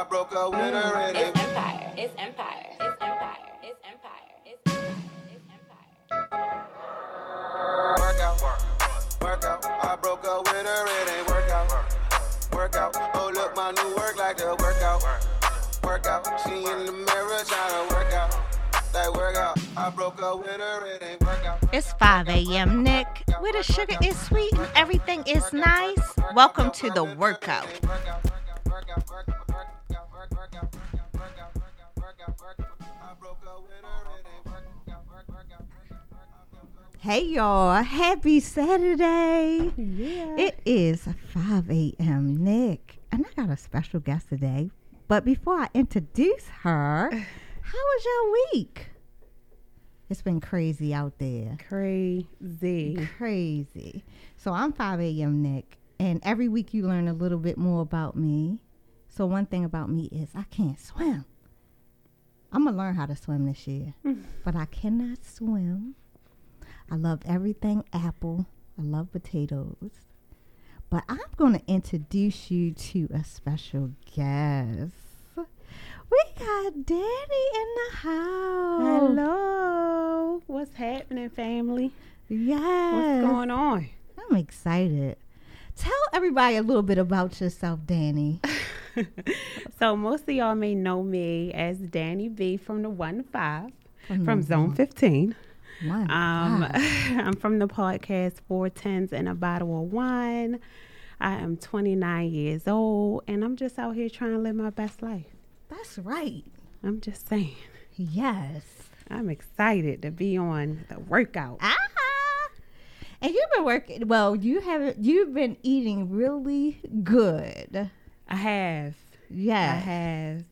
I broke up with her, it ain't It's empire. It's empire. It's empire. It's empire. It's empire. It's empire. workout. Workout. I broke up with her, it ain't workout. Workout. Oh, look, my new work like the workout. Workout. She in the mirror trying to work out. That workout. I broke up with her, it ain't workout. It's 5 a.m. Nick, where the sugar is sweet and everything is nice. Welcome to the workout. Hey y'all, happy Saturday. Yeah. It is 5 a.m. Nick, and I got a special guest today. But before I introduce her, how was your week? It's been crazy out there. Crazy. Crazy. So I'm 5 a.m. Nick, and every week you learn a little bit more about me. So one thing about me is I can't swim. I'm gonna learn how to swim this year, but I cannot swim. I love everything apple. I love potatoes. But I'm going to introduce you to a special guest. We got Danny in the house. Hello. What's happening, family? Yes. What's going on? I'm excited. Tell everybody a little bit about yourself, Danny. so, most of y'all may know me as Danny B from the 1 5 from, from Zone 15. Um. I'm from the podcast Four Tens and a Bottle of Wine. I am 29 years old, and I'm just out here trying to live my best life. That's right. I'm just saying. Yes. I'm excited to be on the workout. Ah. And you've been working. Well, you haven't. You've been eating really good. I have. Yeah. I have.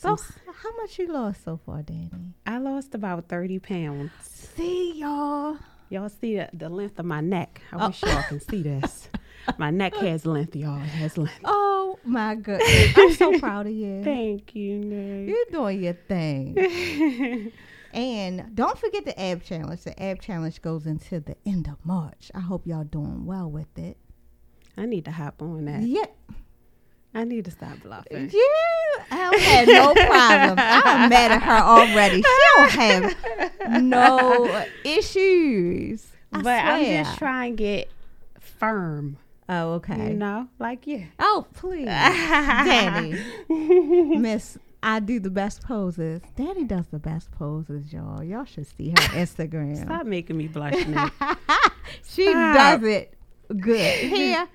So, how much you lost so far, Danny? I lost about 30 pounds. See y'all. Y'all see the, the length of my neck. I Oh. wish y'all can see this. My neck has length, y'all. It has length. Oh my goodness! I'm so proud of you. Thank you, Nick. You're doing your thing. and don't forget the ab challenge. The ab challenge goes into the end of March. I hope y'all doing well with it. I need to hop on that. Yeah. I need to stop bluffing. You I had no problem. I'm mad at her already. She don't have no issues. I but I'm just trying to get firm. Oh, okay. You know? Like, yeah. Oh, please. Daddy, Miss, I do the best poses. Daddy does the best poses, y'all. Y'all should see her Instagram. Stop making me blush, Nick. she Stop. does it good. Here.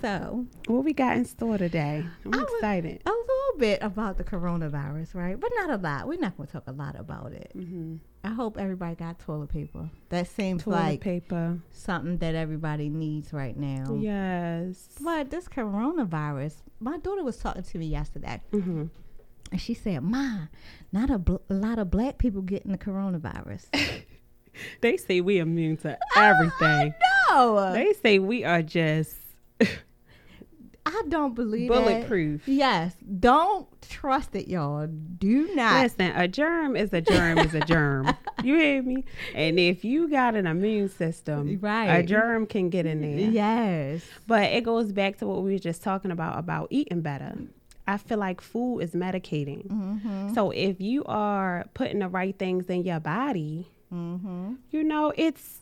So, what we got in store today? I'm I excited. a little bit about the coronavirus, right? But not a lot. We're not going to talk a lot about it. hmm I hope everybody got toilet paper. That seems Toilet like paper. something that everybody needs right now. Yes. But this coronavirus, my daughter was talking to me yesterday, hmm and she said, "Ma, not a, bl- a lot of black people getting the coronavirus." They say we immune to everything. no, They say we are just I don't believe that. bulletproof. Yes, don't trust it, y'all. Do not. Listen, a germ is a germ is a germ. You hear me? And if you got an immune system, right, a germ can get in there. Yes. But it goes back to what we were just talking about about eating better. I feel like food is medicating. Mm-hmm. So if you are putting the right things in your body, Mm-hmm. you know, it's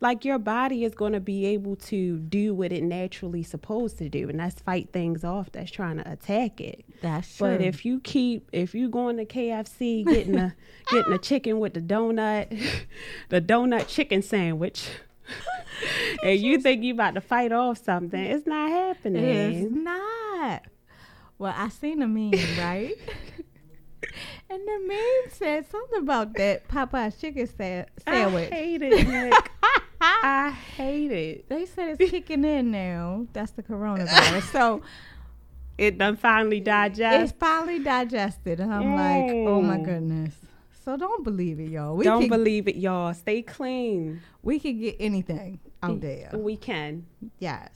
like your body is going to be able to do what it naturally supposed to do, and that's fight things off that's trying to attack it. That's true. But if you keep, if you going to KFC getting a getting a chicken with the donut, the donut chicken sandwich, and you think you about to fight off something, it's not happening. It's not. Well, I seen a meme, right? and the meme said something about that Popeye's chicken sa- sandwich. I hate it, Nick. I hate it. they said it's kicking in now. That's the coronavirus. so It done finally digest. it's finally digested. And I'm like, oh my Mm. goodness. So don't believe it, y'all. We Don't can, believe it, y'all. Stay clean. we can get anything out there. We can. Yes.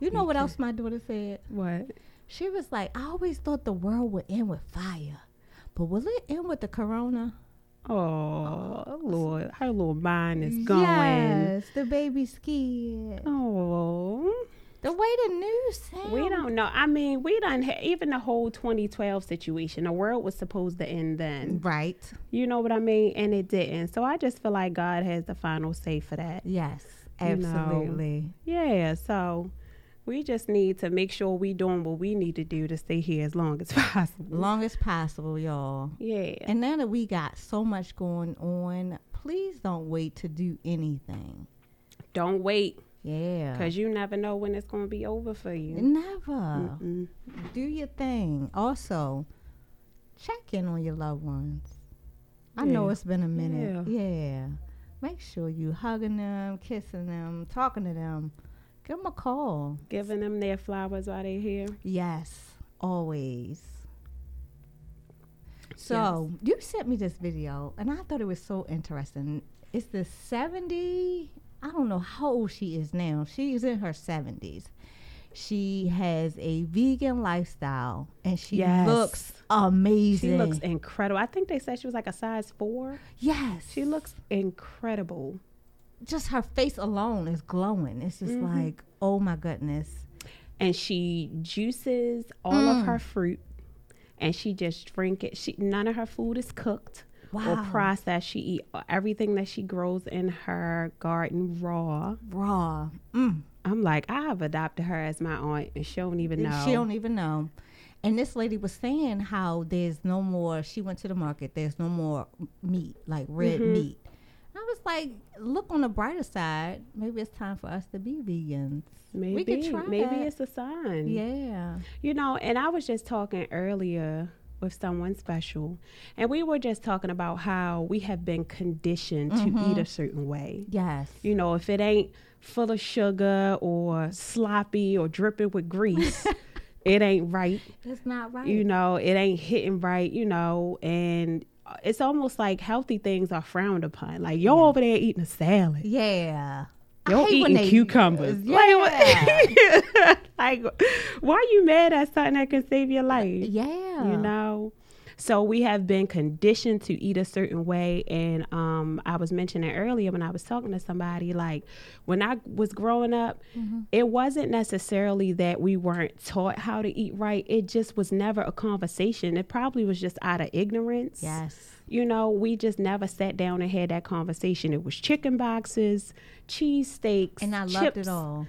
You know what else my daughter said? What? She was like, I always thought the world would end with fire. But will it end with the corona? Oh, Lord. Her little mind is going. Yes, the baby scared. Oh. The way the news sound. We don't know. I mean, we done ha- even the whole 2012 situation. The world was supposed to end then. Right. You know what I mean? And it didn't. So I just feel like God has the final say for that. Yes. You know. Absolutely. Yeah. So we just need to make sure we doing what we need to do to stay here as long as possible. Long as possible, y'all. Yeah. And now that we got so much going on, please don't wait to do anything. Don't wait Yeah. because you never know when it's going to be over for you. Never. Mm. Do your thing. Also, check in on your loved ones. I know it's been a minute. Yeah. Make sure you hugging them, kissing them, talking to them. Give them a call. Giving them their flowers while they're here. Yes, always. So you sent me this video, and I thought it was so interesting. It's the seventy. I don't know how old she is now. She's in her seventies. She has a vegan lifestyle, and she Yes. looks amazing. She looks incredible. I think they said she was like a size four. yes. She looks incredible. Just her face alone is glowing. It's just Mm-hmm. like, oh my goodness. and she juices all Mm. of her fruit and she just drink it she none of her food is cooked or processed she eat everything that she grows in her garden raw Raw. Mm. i'm like i've adopted her as my aunt and she don't even know She don't even know. And this lady was saying how there's no more. She went to the market. There's no more meat, like red Mm-hmm. meat. I was like, look on the brighter side. Maybe it's time for us to be vegans. maybe we could try maybe that. it's a sign Yeah. you know and i was just talking earlier with someone special and we were just talking about how we have been conditioned to Mm-hmm. eat a certain way Yes. You know, if it ain't full of sugar or sloppy or dripping with grease, it ain't right. It's not right. You know, it ain't hitting right, you know, and it's almost like healthy things are frowned upon. Like, you're over there eating a salad. yeah. You're eating cucumbers. Yeah. Like, like, why are you mad at something that can save your life? yeah. you know so we have been conditioned to eat a certain way and um, i was mentioning earlier when i was talking to somebody like when i was growing up it wasn't necessarily that we weren't taught how to eat right it just was never a conversation it probably was just out of ignorance Yes. you know, we just never sat down and had that conversation. It was chicken boxes, cheese steaks, And I loved chips, it all.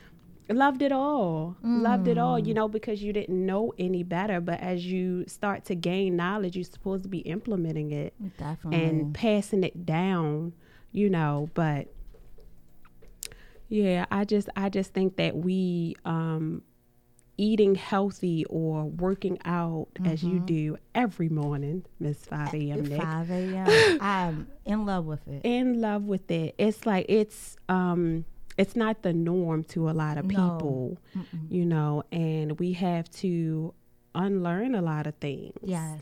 Loved it all. Loved it all, Mm. you know, because you didn't know any better. But as you start to gain knowledge, you're supposed to be implementing it Definitely. and passing it down, you know. But yeah, I just I just think that we um eating healthy or working out as you Mm-hmm. do every morning, Miss 5 a.m. 5 a.m. I'm in love with it. in love with it. It's like it's um it's not the norm to a lot of No. people, you know, and we have to unlearn a lot of things. Yes.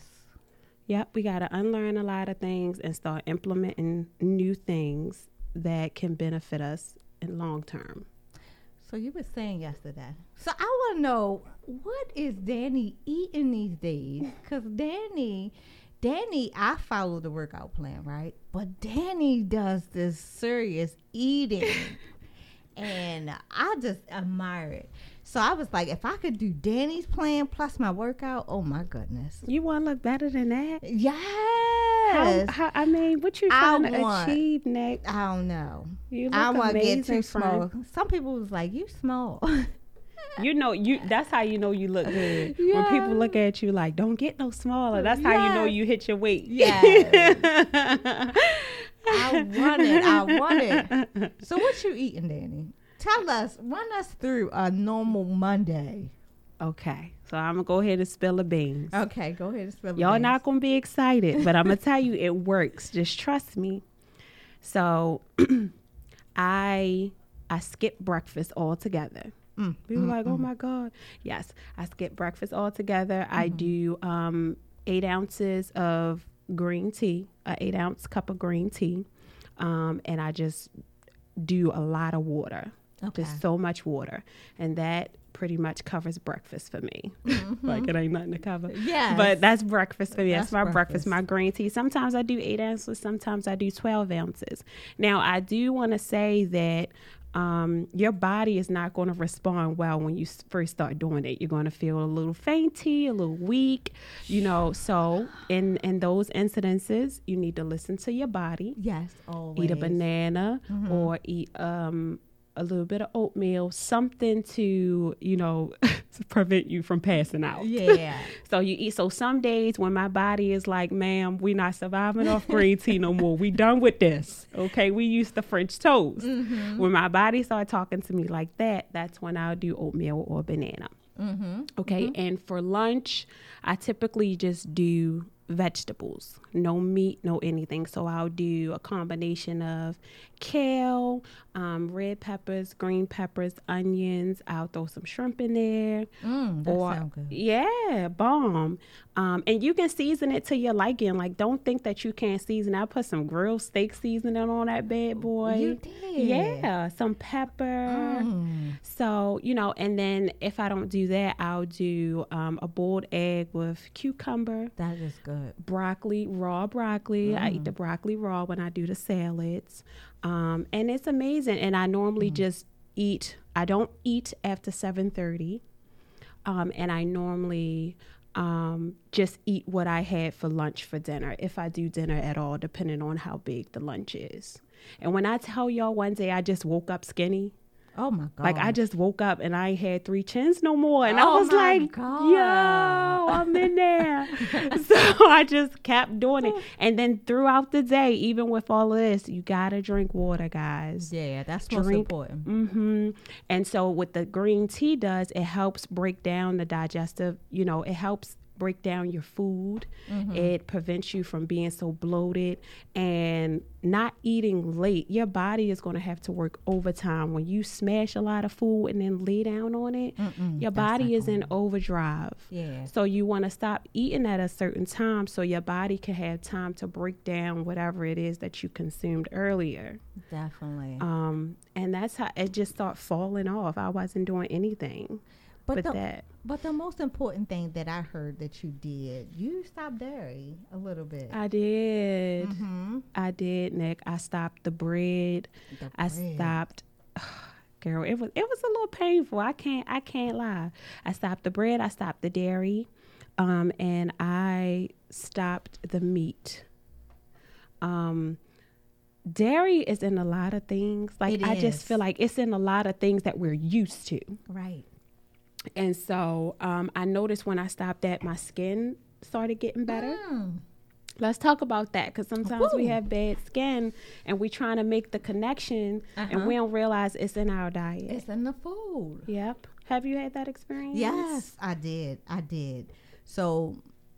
Yep, we got to unlearn a lot of things and start implementing new things that can benefit us in long term. So you were saying yesterday. So I want to know what is Danny eating these days? Because Danny, Danny, I follow the workout plan, right? But Danny does this serious eating, and I just admire it. So I was like, if I could do Danny's plan plus my workout, oh my goodness, You want to look better than that? yes. How, how, I mean, what you I trying to want- achieve, Nick? I don't know. You look I want to get too friend. small. Some people was like, "You small." You know, you that's how you know you look good. When people look at you like, don't get no smaller. That's how you know you hit your weight. Yes. I want it. I want it. So what you eating, Danny? Tell us. Run us through a normal Monday. okay. So I'm gonna go ahead and spill the beans. Okay, go ahead and spell. Y'all not gonna be excited, but I'm gonna tell you it works. Just trust me. So I I skip breakfast altogether. Mm, People like, oh my God. Yes, I skip breakfast altogether. I do um, eight ounces of green tea, a eight ounce cup of green tea. Um, and I just do a lot of water. Okay. Just so much water. And that pretty much covers breakfast for me. like it ain't nothing to cover. Yeah. But that's breakfast for me. That's, That's my breakfast. breakfast. my green tea. Sometimes I do eight ounces, sometimes I do 12 ounces. Now, I do want to say that um, your body is not going to respond well when you first start doing it. You're going to feel a little fainty, a little weak, you know. So in in those incidences, you need to listen to your body. Yes, always. Eat a banana Mm-hmm. or eat um, a little bit of oatmeal, something to you know to prevent you from passing out. Yeah. So you eat. So some days when my body is like, "Ma'am, we're not surviving off green tea no more. We done with this. Okay, we used the French toast." Mm-hmm. When my body start talking to me like that, that's when I'll do oatmeal or banana. Mm-hmm. Okay, and for lunch, I typically just do vegetables, no meat, no anything. So I'll do a combination of kale, um, red peppers, green peppers, onions. I'll throw some shrimp in there. Mm, that or sound good. yeah, bomb. Um, and you can season it to your liking. Like, don't think that you can't season. I put some grilled steak seasoning on that bad boy. You did? Yeah, some pepper. Mm. So, you know, and then if I don't do that, I'll do um, a boiled egg with cucumber, That is good. Broccoli, raw broccoli. I Mm. eat the broccoli raw when I do the salads. Um, and it's amazing. And I normally Mm. just eat, I don't eat after 7.30. Um, and I normally um, just eat what I had for lunch for dinner, if I do dinner at all, depending on how big the lunch is. And when I tell y'all one day I just woke up skinny, Oh my god. like I just woke up and I had three chins no more, and I Oh was like, God. "Yo, I'm in there." so I just kept doing it, and then throughout the day, even with all of this, you gotta drink water, guys. Yeah, that's Drink. important. hmm And so what the green tea does, it helps break down the digestive. You know, it helps break down your food. It prevents you from being so bloated and not eating late. Your body is going to have to work overtime when you smash a lot of food and then lay down on it. your body is in overdrive. Yeah. So you want to stop eating at a certain time so your body can have time to break down whatever it is that you consumed earlier. Definitely. Um, and that's how it just started falling off. I wasn't doing anything but with the, that. but the most important thing that I heard that you did, you stopped dairy a little bit. I did. mm-hmm. I did, Nick. I stopped the bread. The I bread. stopped. Girl, it was it was a little painful. I can't I can't lie. I stopped the bread. I stopped the dairy, um, and I stopped the meat. Um, dairy is in a lot of things. Like It I just feel like it's in a lot of things that we're used to. Right. And so um, I noticed when I stopped that, my skin started getting better. Mm. Let's talk about that because sometimes we have bad skin and we're trying to make the connection and we don't realize it's in our diet. It's in the food. yep. Have you had that experience? Yes, I did. I did. So,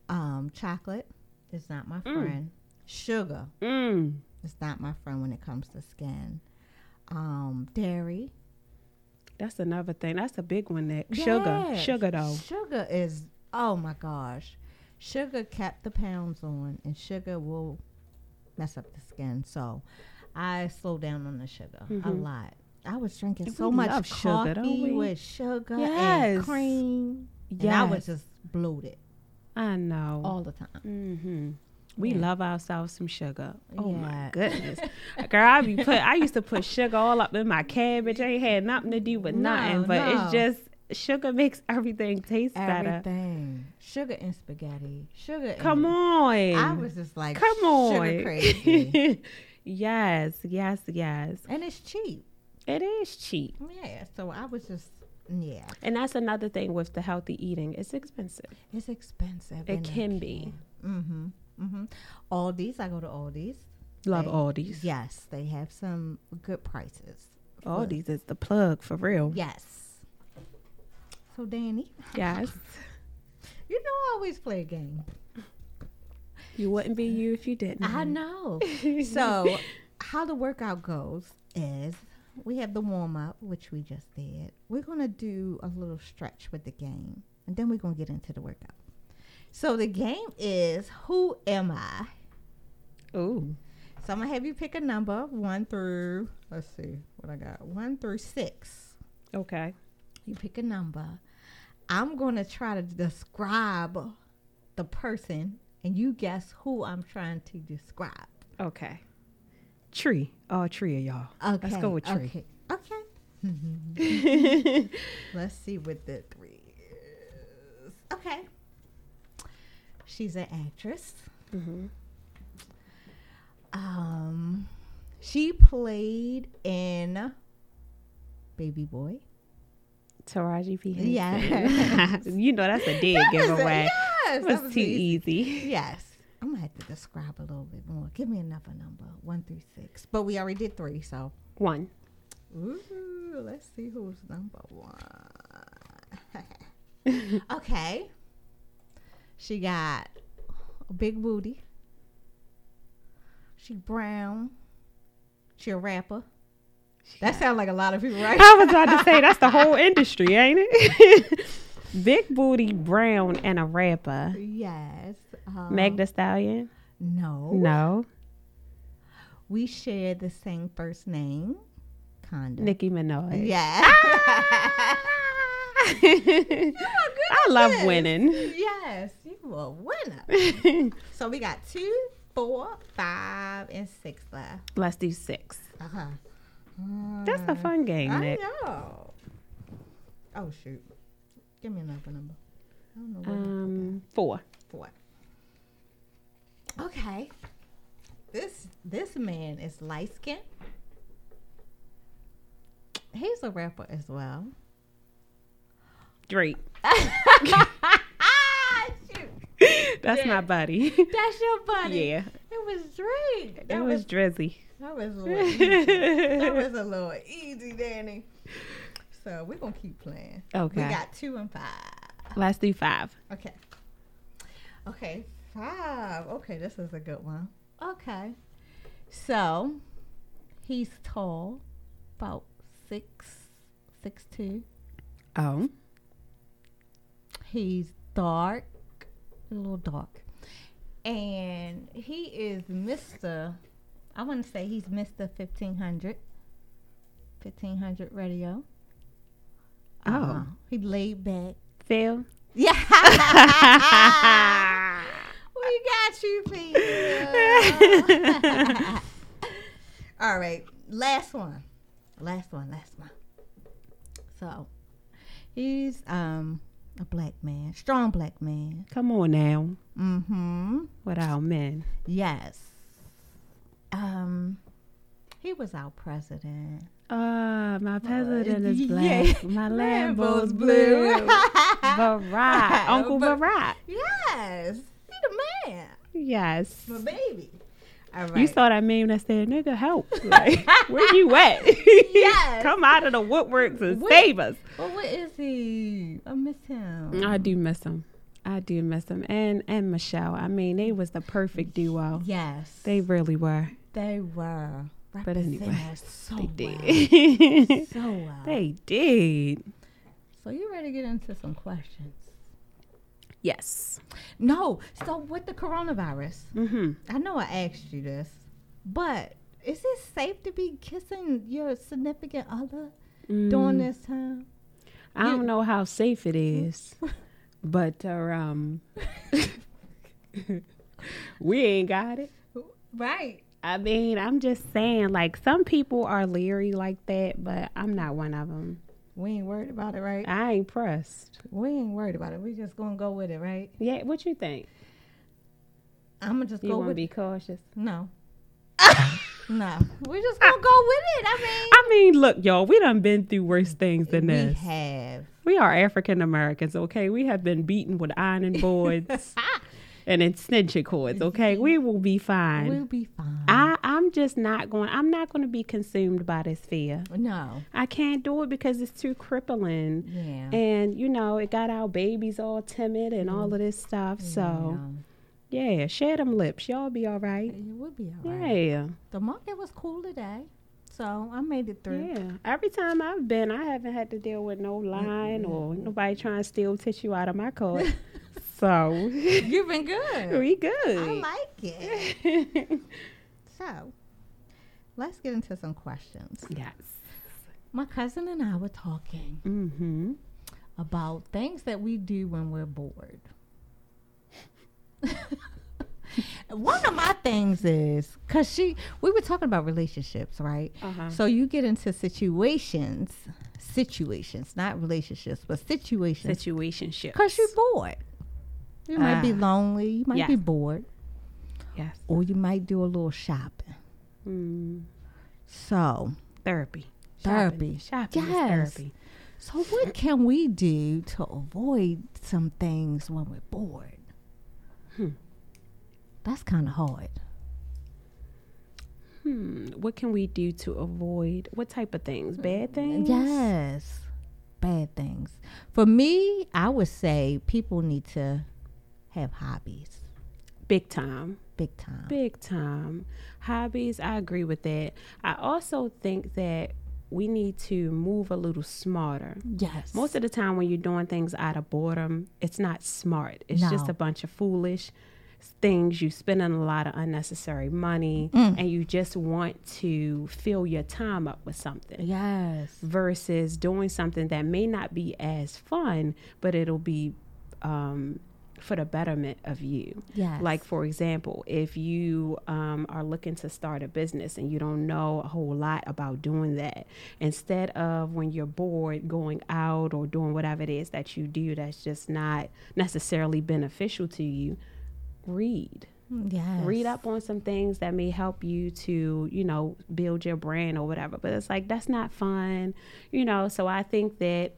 um, chocolate is not my friend. Sugar Mm. is not my friend when it comes to skin. Um, dairy. That's another thing. That's a big one, That Sugar. Yes. Sugar, though. Sugar is oh my gosh. Sugar kept the pounds on and sugar will mess up the skin. So I slowed down on the sugar a lot. I was drinking And so much sugar, coffee we? with sugar and Yes. cream. And I was just bloated I know. all the time. Mm-hmm. We Yeah. love ourselves some sugar. Oh my goodness, girl! I be put. I used to put sugar all up in my cabbage. I ain't had nothing to do with No, nothing, but no. it's just sugar makes everything taste better. Everything. Sugar and spaghetti. Sugar Come on, I was just like come on, sugar crazy. yes, yes, yes. and it's cheap. It is cheap, Yeah. So I was just yeah. and that's another thing with the healthy eating. It's expensive. It's expensive. It can be. Mm-hmm. Mm-hmm. Aldi's, I go to Aldi's. Love They- Aldi's. Yes, they have some good prices. Aldi's is the plug for real. Yes. So Danny, Yes, you know I always play a game. you wouldn't be you if you didn't. I know. so how the workout goes is we have the warm up, which we just did. We're gonna do a little stretch with the game, and then we're gonna get into the workout. So the game is Who Am I? Ooh. So I'm gonna have you pick a number one through let's see what I got. One through six. Okay. You pick a number. I'm gonna try to describe the person and you guess who I'm trying to describe. Okay. Tree. All three of y'all. Okay. Let's go with tree. Okay. Okay. Let's see what the three is. Okay. She's an actress. Mm-hmm. Um, she played in Baby Boy. Taraji P. Henson. Yeah. you know that's a dead That a- giveaway. yes, that was was too easy. easy. Yes. I'm gonna have to describe a little bit more. Give me another number. One through six. But we already did three, so One. Ooh, let's see who's number one. okay. She got a big booty. She brown. She a rapper. That sounds like a lot of people, right? I was about to say that's the whole industry, ain't it? Big booty, brown, and a rapper. yes. Um, Meg The Stallion? No. No. We share the same first name. Kinda. Nicki Minaj. Yeah. I love winning. A winner. So we got two, four, five, and six left. Let's do six. Uh-huh. That's a fun game, I Nick. know. Oh shoot. Give me another number. I don't know what Um, four. four. Okay. This this man is light skinned. He's a rapper as well. Drake. That's my buddy. That's your buddy. yeah. It was Drake. It That was Drizzy. That was a little easy. that was a little easy, Danny. So we're gonna keep playing. Okay. We got two and five. Let's do five. Okay. Okay, five. Okay, this is a good one. Okay. So he's tall, about six, six two. Oh. He's dark, a little dark. And he is Mr. I want to say he's Mr. 1500. 1500 radio. Oh. Uh, he laid back. Phil. Yeah. we got you, Phil. All right. Last one. Last one. Last one. So he's um a black man, strong black man. Come on now. Mm-hmm. Without men. Yes. Um, he was our president. Uh, my president is yeah. black. My Lambo's blue. Barack. Uncle But- Barack. Yes, he the man, Yes. my baby. Right. You saw that meme that said, nigga, help. Like, where you at? Yes. Come out of the woodworks and What- save us. Well, what is he? I miss him. I do miss him. I do miss him. And and Michelle. I mean, they was the perfect duo. Yes, They really were. they were. But anyway, so They well. did. So well. they did. So you ready to get into some questions? Yes. No. So with the coronavirus, Mm-hmm. I know I asked you this, but is it safe to be kissing your significant other during this time? I You- don't know how safe it is, but uh, um, we ain't got it. Right. I mean, I'm just saying, like some people are leery like that, but I'm not one of them. We ain't worried about it, right? I ain't pressed. We ain't worried about it. We just gonna go with it, right? Yeah, what you think? I'm gonna just You go want to with be cautious? no. no, we just gonna go with it. I mean, I mean, look, y'all, we done been through worse things than we this. We have. We are African Americans, okay? We have been beaten with iron and boards and extension cords, okay? We will be fine. We'll be fine. I, I'm just not going. I'm not going to be consumed by this fear. no. I can't do it because it's too crippling. Yeah. And you know, it got our babies all timid and all of this stuff. So yeah, share them lips. Y'all be all right. it will be all right. Yeah, The market was cool today, so I made it through. yeah. Every time I've been, I haven't had to deal with no line or nobody trying to steal tissue out of my coat. so You've been good. we good. I good. like it. So, let's get into some questions. yes. My cousin and I were talking Mm-hmm. about things that we do when we're bored. One of my things is because she, we were talking about relationships, right? Uh-huh. So you get into situations, situations, not relationships, but situations, Situationship. because you're bored. You might be Ah. lonely. You might be bored, Yes. or you might do a little shopping. Mm, So, therapy. Therapy. Shopping, Shopping is Yes. therapy. so what can we do to avoid some things when we're bored? Hmm. That's kind of hard. Hmm. What can we do to avoid what type of things? Bad things? Yes. Bad things. For me, I would say people need to have hobbies. Big time. Big time. Big time. Hobbies, I agree with that. I also think that we need to move a little smarter. Yes. Most of the time, when you're doing things out of boredom, it's not smart. It's just a bunch of foolish things. You're spending a lot of unnecessary money, Mm. and you just want to fill your time up with something. yes. versus doing something that may not be as fun, but it'll be um, for the betterment of you. Yes. Like, for example, if you um, are looking to start a business and you don't know a whole lot about doing that, instead of when you're bored going out or doing whatever it is that you do that's just not necessarily beneficial to you, read Yes. read up on some things that may help you to you know build your brand or whatever but it's like that's not fun you know so i think that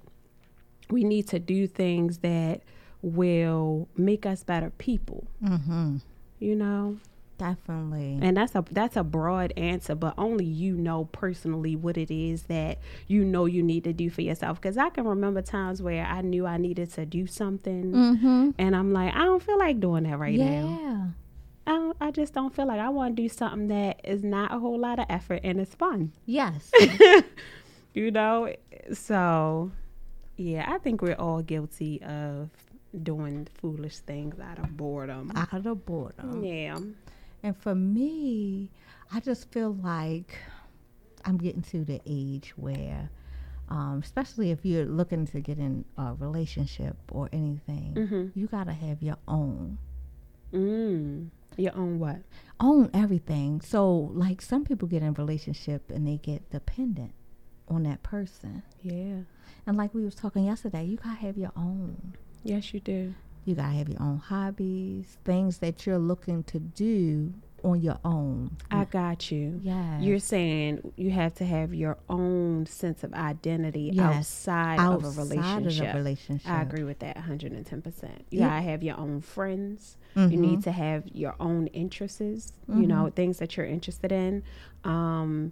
we need to do things that will make us better people Mm-hmm. you know Definitely. and that's a that's a broad answer but only you know personally what it is that you know you need to do for yourself because i can remember times where i knew i needed to do something mm-hmm. and i'm like i don't feel like doing that right now yeah. I, don't, I just don't feel like I want to do something that is not a whole lot of effort and it's fun. Yes. You know? So, yeah, I think we're all guilty of doing foolish things out of boredom. Out of boredom. Yeah. And for me, I just feel like I'm getting to the age where, um, especially if you're looking to get in a relationship or anything, Mm-hmm. you got to have your own. Mm. Your own what? Own everything. So, like, some people get in a relationship and they get dependent on that person. Yeah. And like we was talking yesterday, you got to have your own. Yes, you do. You got to have your own hobbies, things that you're looking to do on your own. I got you. Yes. You're saying you have to have your own sense of identity Yes. outside, outside of a relationship. Of relationship. I agree with that 110%. You Yeah. gotta have your own friends. You need to have your own interests, you know, things that you're interested in. Um,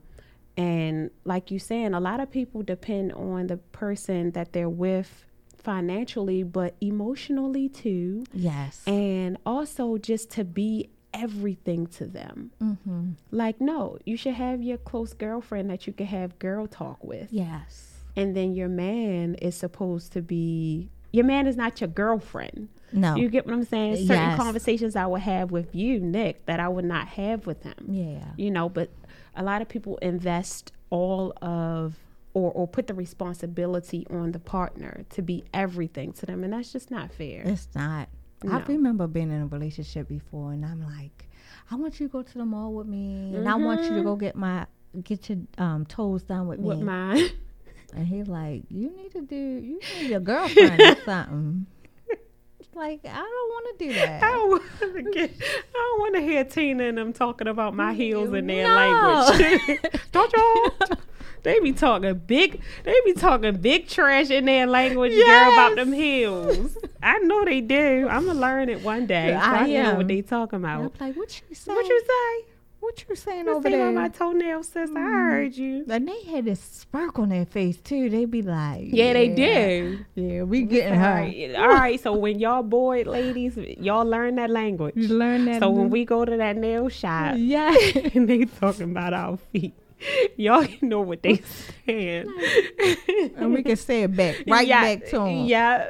and like you saying, a lot of people depend on the person that they're with financially, but emotionally too. Yes. And also just to be everything to them. mm-hmm. Like, no, you should have your close girlfriend that you can have girl talk with Yes. and then your man is supposed to be your man is not your girlfriend. No. You get what I'm saying? Certain Yes. conversations I would have with you, Nick, that I would not have with him. yeah. You know, but a lot of people invest all of or, or put the responsibility on the partner to be everything to them and that's just not fair. It's not. I remember being in a relationship before, and I'm like, I want you to go to the mall with me, and I want you to go get my get your um, toes done with With me. mine. and he's like, you need to do, you need your girlfriend or something. Like I don't want to do that. I don't want to get. I don't want to hear Tina and them talking about my heels in their No. language. don't y'all? They be talking big. They be talking big trash in their language, girl, about them heels. I know they do. I'm gonna learn it one day. So I, I know am. what they talking about. like, what you say? What you say? What you saying You over there? my toenail, sis? I mm-hmm. heard you. and they had this spark on their face too. They be like, Yeah, they do. Yeah, we getting All her. right. All right. So when y'all bored ladies, y'all learn that language. You learn that. So when we go to that nail shop, yeah, and they talking about our feet. Y'all know what they saying. and we can say it back, right Yeah, back to him. Yeah.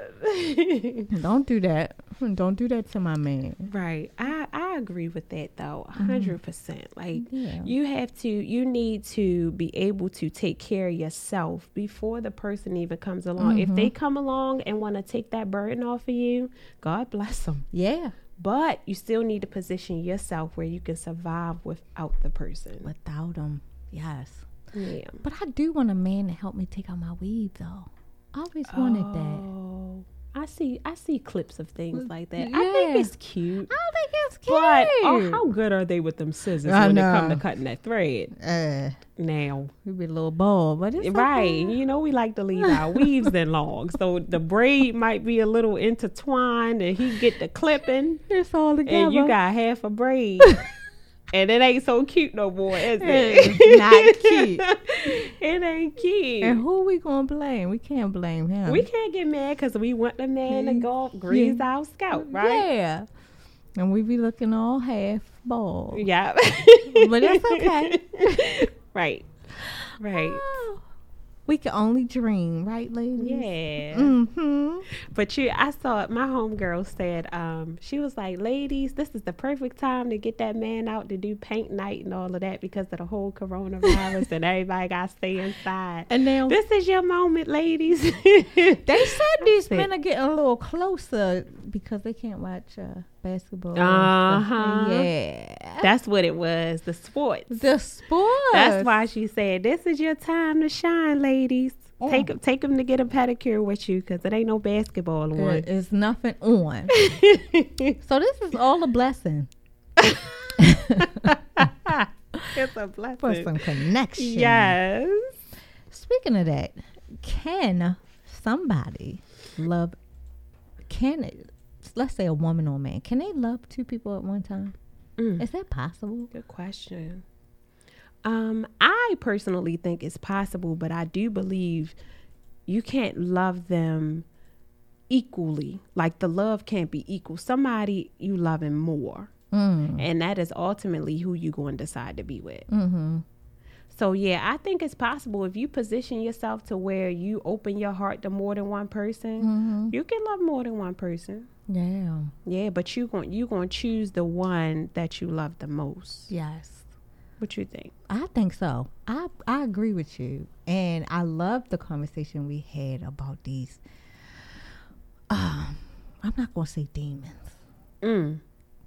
Don't do that. Don't do that to my man. right. I, I agree with that though. a mm-hmm. 100%. Like Yeah. you have to you need to be able to take care of yourself before the person even comes along. If they mm-hmm. come along and want to take that burden off of you, God bless them. Yeah. but you still need to position yourself where you can survive without the person. Without them, yes. Yeah. But I do want a man to help me take out my weave, though. I always wanted that. Oh, I see. I see clips of things like that. I think it's cute. I don't think it's cute. But oh, how good are they with them scissors I when it come to cutting that thread? uh, Now, we be a little bald, but it's right? okay. You know, we like to leave our weaves in long, so the braid might be a little intertwined, and he get the clipping, It's all together. and you got half a braid. And it ain't so cute no more, is it? It's not cute. it ain't cute. And who we gonna blame? We can't blame him. We can't get mad because we want the man to go grease our scalp, right? Yeah. And we be looking all half bald. Yeah. But it's okay. right. Right. Oh, We can only dream, right, ladies? Yeah. Mm-hmm. But you I saw it, my homegirl said, um, she was like, Ladies, this is the perfect time to get that man out to do paint night and all of that because of the whole coronavirus and everybody gotta stay inside. And now This is your moment, ladies. they said these men are getting a little closer because they can't watch uh, basketball. Uh-huh. Yeah. That's what it was, the sports. the sport. That's why she said, "This is your time to shine, ladies. Oh. Take 'em- take them to get a pedicure with you, cause it ain't no basketball There on." is nothing on. so this is all a blessing it's a blessing for some connection. Yes. Speaking of that, can somebody love? Can it? Let's say a woman or a man. Can they love two people at one time? Mm. Is that possible? Good question. Um, I personally think it's possible, but I do believe you can't love them equally. Like the love can't be equal. Somebody you loving more, Mm. and that is ultimately who you going to decide to be with. Mm-hmm. So yeah, I think it's possible if you position yourself to where you open your heart to more than one person, Mm-hmm. you can love more than one person. Yeah. Yeah, but you going you going to choose the one that you love the most. Yes. What you think? I think so. I I agree with you, and I love the conversation we had about these. Um, I'm not gonna say demons, Mm.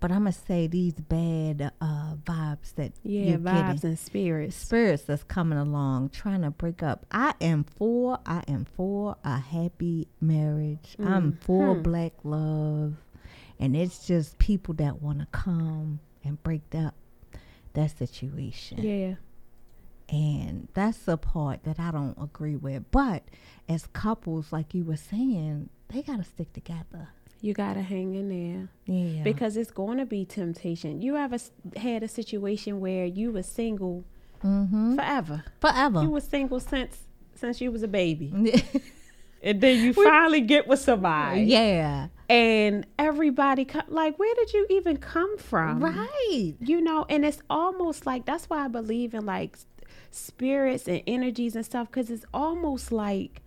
But I'm gonna say these bad uh vibes that Yeah, you're vibes getting. and spirits. spirits that's coming along trying to break up. I am for I am for a happy marriage. I'm for Mhm. black love. And it's just people that want to come and break up that situation. Yeah. And that's the part that I don't agree with. But as couples, like you were saying, they got to stick together. You got to hang in there Yeah. because it's going to be temptation. You ever had a situation where you were single mm-hmm. forever? Forever. You were single since since you was a baby. And then you finally get with somebody. yeah. and everybody co- like where did you even come from right. you know and it's almost like that's why i believe in like spirits and energies and stuff because it's almost like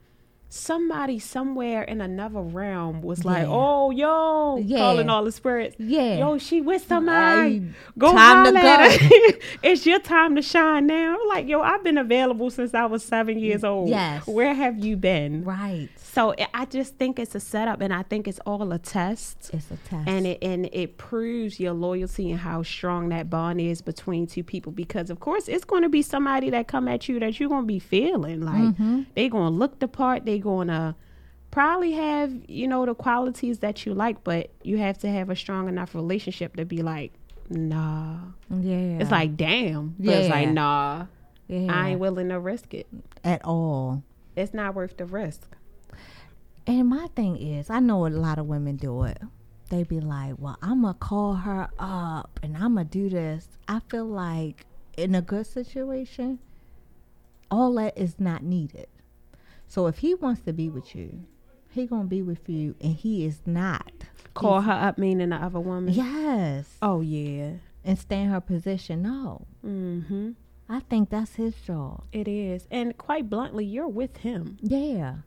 somebody somewhere in another realm was like Yeah. oh yo Yeah. calling all the spirits Yeah. yo she with somebody go Time to go. it's your time to shine now I'm like yo i've been available since i was seven years old Yes. where have you been Right. So I- I just think it's a setup, and I think it's all a test, It's a test. and it and it proves your loyalty and how strong that bond is between two people. Because of course, it's going to be somebody that come at you that you're going to be feeling like Mm-hmm. they going to look the part. They're going to probably have you know the qualities that you like, but you have to have a strong enough relationship to be like, nah. yeah. It's like damn, but it's like Yeah. nah. yeah. I ain't willing to risk it. at all. It's not worth the risk. And my thing is, I know a lot of women do it. They be like, "Well, I'm gonna call her up and I'm gonna do this." I feel like in a good situation, all that is not needed. So if he wants to be with you, he gonna be with you, and he is not. Call her up, meaning the other woman. Yes, Oh yeah. and stay in her position. No, Mm-hmm. I think that's his job. It is. And quite bluntly, you're with him. Yeah,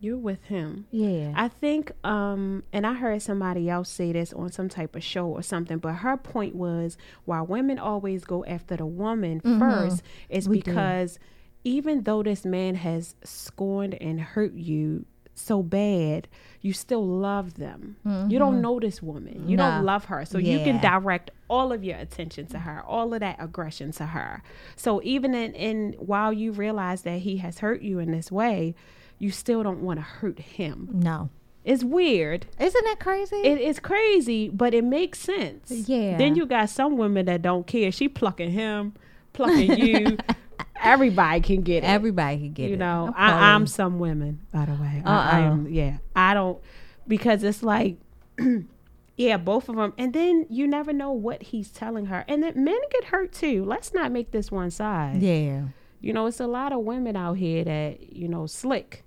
You're with him. yeah. I think, um, and I heard somebody else say this on some type of show or something, but her point was why women always go after the woman first is We do. because even though this man has scorned and hurt you so bad, you still love them. You don't know this woman. You don't Mm-hmm. Love her. So you can direct all of your attention to her, all of that aggression to her. So even in, in while you realize that he has hurt you in this way, you still don't want to hurt him. No. It's weird. Isn't that crazy? It is crazy, but it makes sense. Yeah. Then you got some women that don't care. She plucking him, plucking you. Everybody can get it. Everybody can get you it. You know, I'm I, I'm some women, by the way. I, I Uh-uh. am. Yeah, I don't because it's like, yeah, both of them, and then you never know what he's telling her, and then men get hurt too. Let's not make this one side. Yeah. You know, it's a lot of women out here that you know slick.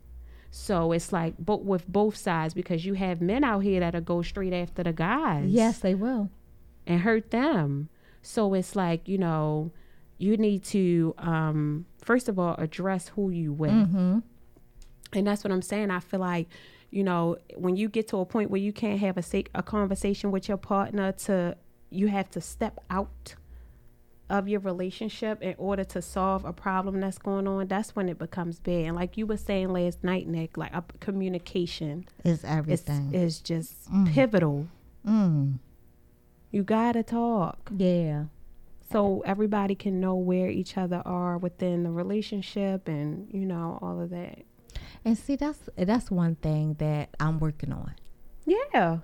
So it's like, but with both sides, because you have men out here that'll go straight after the guys Yes, they will. and hurt them. So it's like, you know, you need to um first of all address who you with. Mm-hmm. And that's what I'm saying. I feel like, you know, when you get to a point where you can't have a a conversation with your partner to you have to step out of your relationship in order to solve a problem that's going on, that's when it becomes bad. And like you were saying last night, Nick, like uh, communication is everything. is just pivotal. mm. You gotta talk. Yeah. so everybody can know where each other are within the relationship and you know all of that And see, that's that's one thing that I'm working on. yeah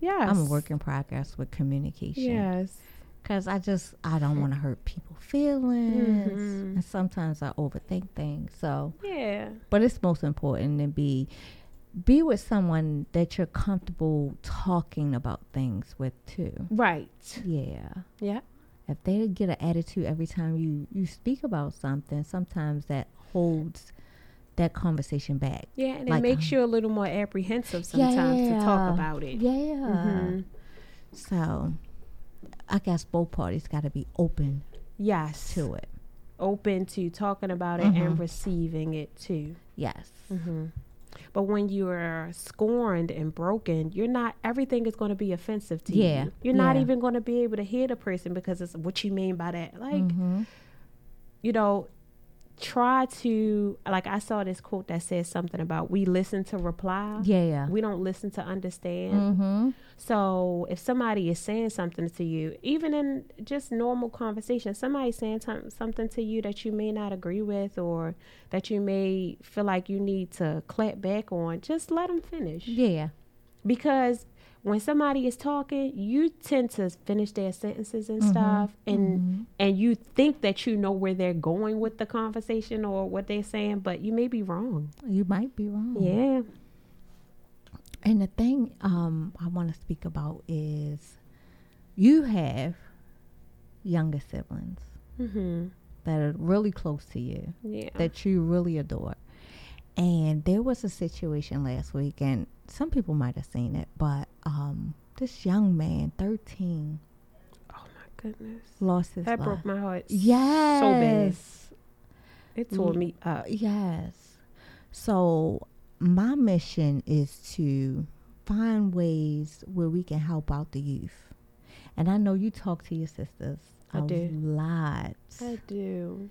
yes I'm a work in progress with communication. yes Cause I just I don't want to hurt people's feelings, Mhm. and sometimes I overthink things. So, yeah but it's most important to be be with someone that you're comfortable talking about things with too. right Yeah. yeah If they get an attitude every time you you speak about something, sometimes that holds that conversation back. yeah and it makes um, you a little more apprehensive sometimes to talk about it Yeah. Mhm. So, I guess both parties got to be open yes to it. open to talking about it and receiving it too Yes. hmm But when you are scorned and broken, you're not. Everything is going to be offensive to Yeah, you. You're not yeah. even going to be able to hear the person because it's what you mean by that. Like, Mhm. you know, try to like. I saw this quote that says something about we listen to reply. Yeah. We don't listen to understand. Mm-hmm. So if somebody is saying something to you, even in just normal conversation, somebody saying some- something to you that you may not agree with or that you may feel like you need to clap back on, just let them finish. Yeah. Because when somebody is talking, you tend to finish their sentences and stuff, and and you think that you know where they're going with the conversation or what they're saying, but you may be wrong. You might be wrong. Yeah. And the thing um, I want to speak about is you have younger siblings hmm that are really close to you, Yeah. that you really adore. And there was a situation last week, and some people might have seen it, but um, this young man, 13, oh my goodness. lost his That life. broke my heart. Yes. So bad. It tore me up. Yes. So my mission is to find ways where we can help out the youth. And I know you talk to your sisters I a do. lot. I do.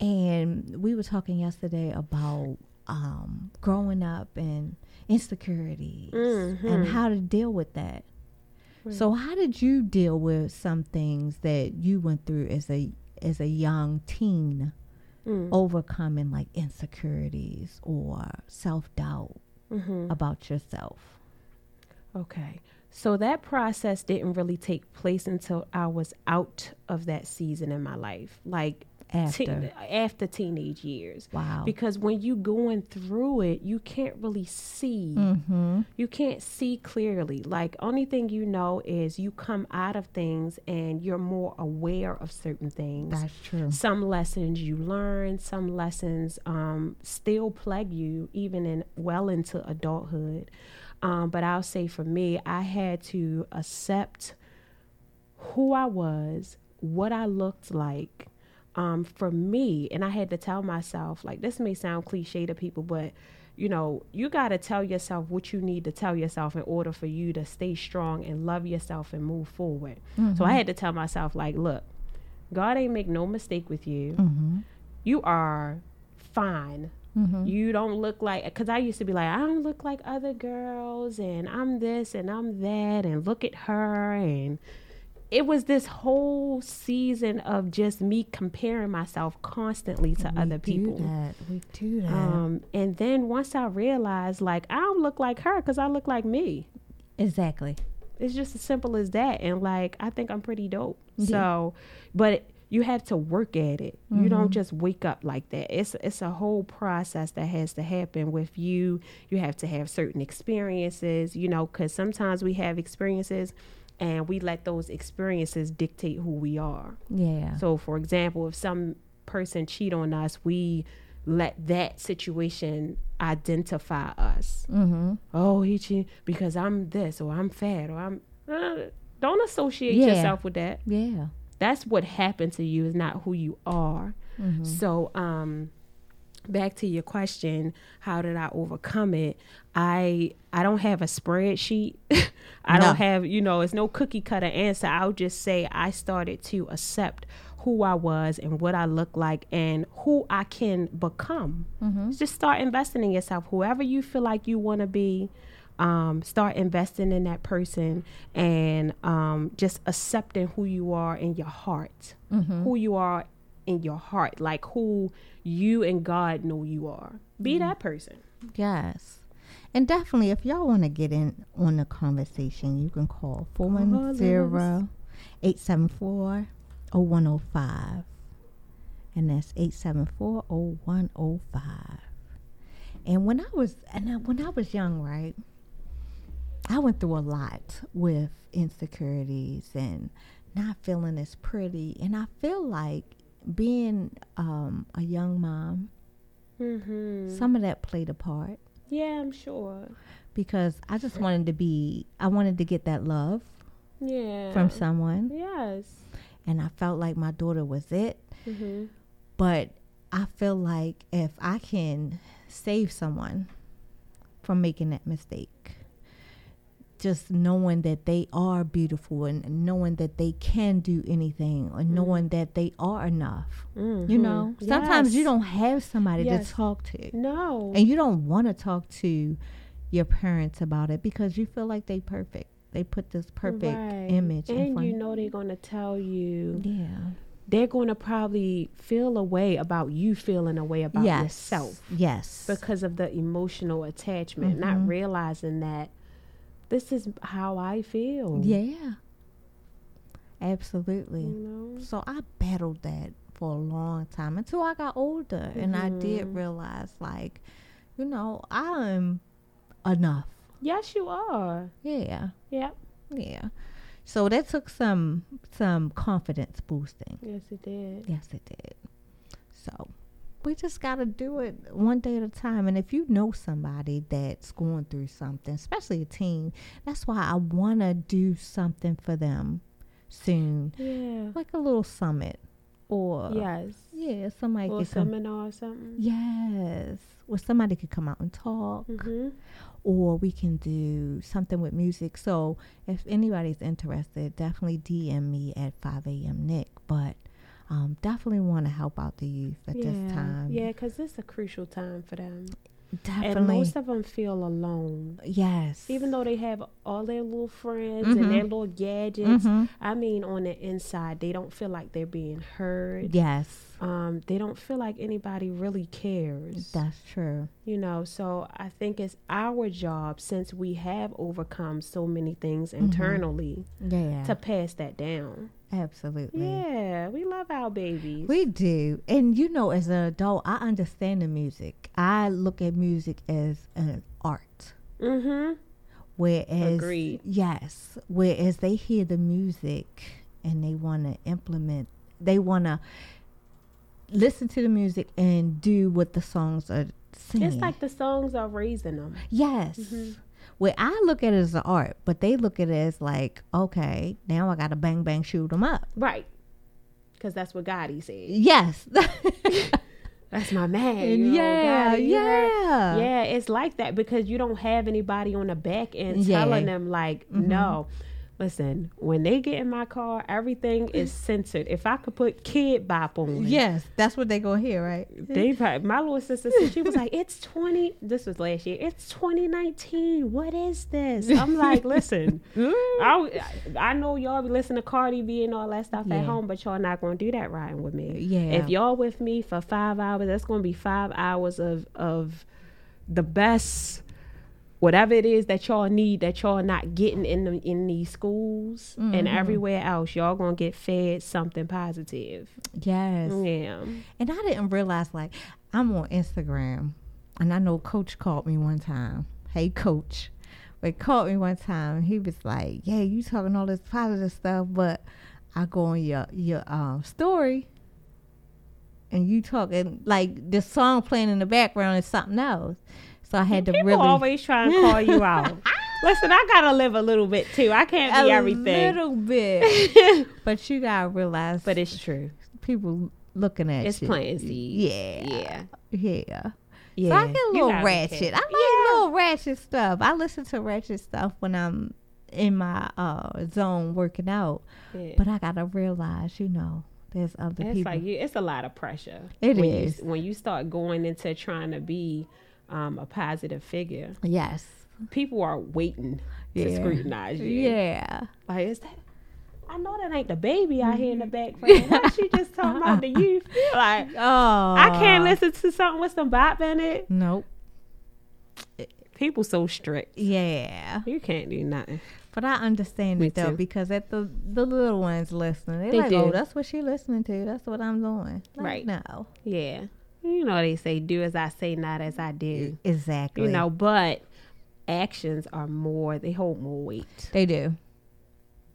And we were talking yesterday about um, growing up and insecurities and Mhm. how to deal with that. So how did you deal with some things that you went through as a as a young teen? Mm. overcoming like insecurities or self doubt hmm about yourself. Okay. So that process didn't really take place until I was out of that season in my life, like After. teen- after teenage years. Wow. Because when you going through it, you can't really see. mm-hmm. You can't see clearly. Like only thing you know is you come out of things and you're more aware of certain things. That's true. some lessons you learn some lessons um, still plague you even in well into adulthood um, but i'll say for me i had to accept who i was what i looked like um, for me and i had to tell myself like this may sound cliche to people but you know you got to tell yourself what you need to tell yourself in order for you to stay strong and love yourself and move forward so i had to tell myself like look God ain't make no mistake with you. Mm-hmm. You are fine Mm-hmm. You don't look like because I used to be like I don't look like other girls, and I'm this and I'm that, and look at her, and it was this whole season of just me comparing myself constantly to other people. Do that. We do that. Um, and then once I realized, like, I don't look like her because I look like me. exactly. It's just as simple as that. And like, I think I'm pretty dope. Yeah. So, but you have to work at it. You don't just wake up like that. It's it's a whole process that has to happen with you. You have to have certain experiences, you know, because sometimes we have experiences and we let those experiences dictate who we are. Yeah. So, for example, if some person cheat on us, we let that situation identify us. mm-hmm. Oh, he cheat because I'm this or I'm fat or I'm. Uh, don't associate Yeah. yourself with that. Yeah. That's what happened to you. Is not who you are. Mm-hmm. So, um, back to your question, how did I overcome it? I I don't have a spreadsheet. I No. don't have, you know, it's no cookie cutter answer. I'll just say I started to accept who I was and what I look like and who I can become. Just start investing in yourself. Whoever you feel like you want to be, um, start investing in that person and um, just accepting who you are in your heart, who you are in your heart, like who you and God know you are. Be mm-hmm. that person. Yes. And definitely, if y'all want to get in on the conversation, you can call 410 874 0105. And that's 874 0105. And when I was and I, when I was young, right, I went through a lot with insecurities and not feeling as pretty. And I feel like being um, a young mom, Mm-hmm. some of that played a part Yeah, I'm sure. because I just wanted to be, I wanted to get that love Yeah. from someone. Yes. And I felt like my daughter was it. Mm-hmm. But I feel like if I can save someone from making that mistake, just knowing that they are beautiful and knowing that they can do anything or knowing that they are enough. You know, sometimes you Mm-hmm. Don't have somebody Yes. to talk to. No. And you don't want to talk to your parents about it because you feel like they perfect. They put this perfect Right. image in And you know they're gonna tell you yeah. they're gonna probably feel a way about you feeling a way about yes. yourself Yes. because of the emotional attachment, not Mhm. realizing that this is how I feel. yeah. Absolutely. You know? So I battled that for a long time until I got older and I did Mhm. realize like, you know, I'm enough. Yes, you are. Yeah. Yep. Yeah. So that took some some confidence boosting. Yes, it did. Yes, it did. So we just got to do it one day at a time. And if you know somebody that's going through something, especially a teen, that's why I want to do something for them soon, Yeah. like a little summit or Yes. yeah, somebody Or could come. seminar or something. Yes, where somebody could come out and talk, Mm-hmm. or we can do something with music. So if anybody's interested, definitely DM me at 5 a.m. Nick. But um, definitely want to help out the youth at yeah. this time. Yeah, because it's a crucial time for them. definitely. And most of them feel alone. yes, Even though they have all their little friends Mhm. and their little gadgets, Mhm. I mean, on the inside, they don't feel like they're being heard. yes, Um, they don't feel like anybody really cares. that's true. you know, so I think it's our job since we have overcome so many things internally Yeah, to pass that down. Absolutely. Yeah, we love our babies. We do. And you know, as an adult, I understand the music. I look at music as an art. mm-hmm. Whereas, Agreed. yes, whereas they hear the music and they want to implement, they want to listen to the music and do what the songs are singing. It's like the songs are raising them. yes. Mhm. Where I look at it as an art, but they look at it as like, okay, now I got to bang bang shoot them up. Right. Because that's what Gotti said. Yes. That's my man. you know, yeah, Gotti, yeah. Yeah, it's like that because you don't have anybody on the back end Yeah. telling them like, Mhm. no. Listen, when they get in my car, everything is mm. censored. If I could put kid bop on, Yes, that's what they gonna hear, right? They probably, my little sister said she was like, "It's twenty. This was last year. It's twenty nineteen. What is this?" I'm like, "Listen, I, I know y'all be listening to Cardi B and all that stuff Yeah. at home, but y'all not gonna do that riding with me. Yeah. If y'all with me for five hours, that's gonna be five hours of of the best." Whatever it is that y'all need that y'all not getting in the, in these schools and Mm-hmm. everywhere else, y'all gonna get fed something positive. Yes. Yeah. And I didn't realize like I'm on Instagram and I know coach called me one time. Hey coach. But called me one time and he was like, Yeah, you talking all this positive stuff, but I go on your your um story and you talking like the song playing in the background is something else. So I had to People really always try and call you out. Listen, I gotta live a little bit too. I can't be everything. a little bit. but you gotta realize but it's true. people looking at It's you. planting seeds. Yeah. Yeah. Yeah. Yeah. So I get a little ratchet. I like little ratchet stuff. I listen to ratchet stuff when I'm in my uh zone working out. Yeah. But I gotta realize, you know, there's other it's people. like you, it's a lot of pressure. It when is. You, when you start going into trying to be um, a positive figure, yes. people are waiting to scrutinize you. Yeah. Like is that? I know that ain't the baby out here in the background. Why she just talking about the youth? Like Oh. I can't listen to something with some bop in it. Nope. People so strict. Yeah. You can't do nothing. But I understand Me it though too. because at the the little ones listening, they, They like, oh, that's what she listening to. That's what I'm doing. Like, Right. now. Yeah. You know they say do as I say, not as I do. Exactly. You know, but actions are more they hold more weight they do.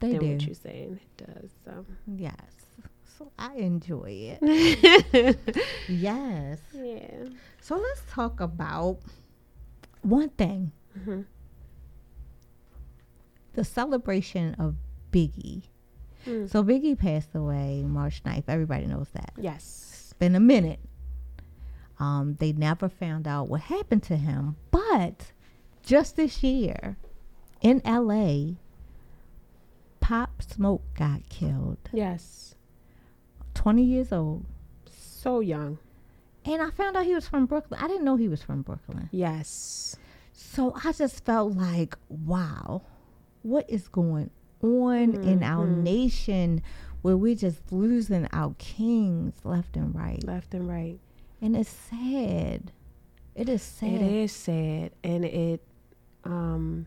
They do. what you're saying it does. So Yes. So I enjoy it. yes. Yeah. So let's talk about one thing Mhm. the celebration of Biggie. Mm. So Biggie passed away March 9th. Everybody knows that. Yes. It's been a minute. Um, they never found out what happened to him. But just this year in LA, Pop Smoke got killed. Yes. 20 years old. So young. And I found out he was from Brooklyn. I didn't know he was from Brooklyn. Yes. So I just felt like, wow, what is going on in our Mhm. nation where we're just losing our kings left and right? Left and right. And it's sad. It is sad. It is sad. And it um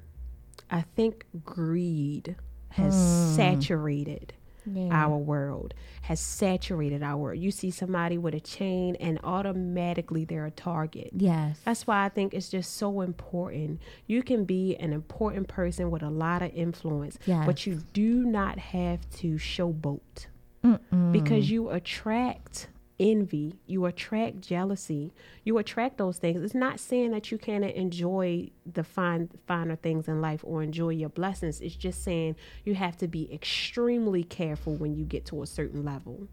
I think greed has Mm. saturated Yeah. our world has saturated our world. You see somebody with a chain and automatically they're a target. yes. That's why I think it's just so important. You can be an important person with a lot of influence, Yes. but you do not have to showboat Mm-mm. because you attract envy, you attract jealousy, you attract those things. It's not saying that you can't enjoy the fine finer things in life or enjoy your blessings. It's just saying you have to be extremely careful when you get to a certain level.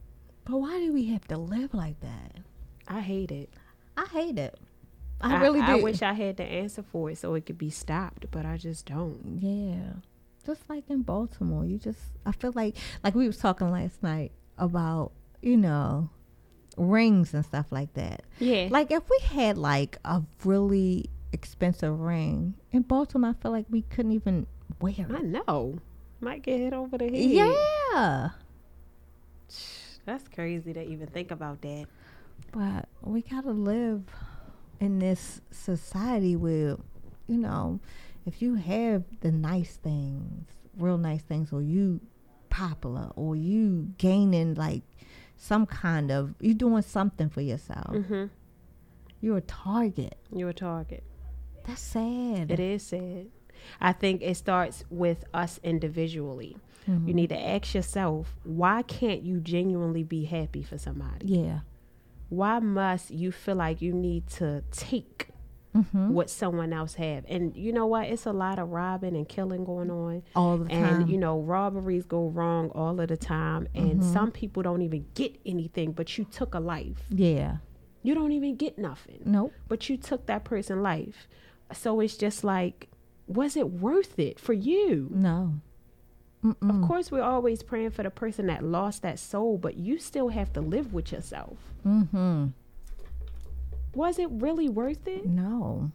But why do we have to live like that? I hate it. I hate it. I, really do. I wish I had the answer for it so it could be stopped, but I just don't. Yeah. Just like in Baltimore, you just I feel like like we was talking last night about, you know, rings and stuff like that. Yeah. Like if we had like a really expensive ring in Baltimore, I feel like we couldn't even wear it. I know. Might get hit over the head. Yeah. That's crazy to even think about that. But we gotta live in this society where, you know, if you have the nice things, real nice things, or you popular, or you gaining like some kind of, you're doing something for yourself, Mm-hmm. you're a target. You're a target. That's sad. It is sad. I think it starts with us individually. Mhm. You need to ask yourself, why can't you genuinely be happy for somebody? Yeah. Why must you feel like you need to take Mm-hmm. what someone else have? And you know what? It's a lot of robbing and killing going on. All the time. And you know, robberies go wrong all of the time. And Mhm. some people don't even get anything, but you took a life. yeah. You don't even get nothing. Nope. but you took that person's life. So it's just like, was it worth it for you? No. Mm-mm. Of course, we're always praying for the person that lost that soul, but you still have to live with yourself. Mm-hmm. Was it really worth it? No.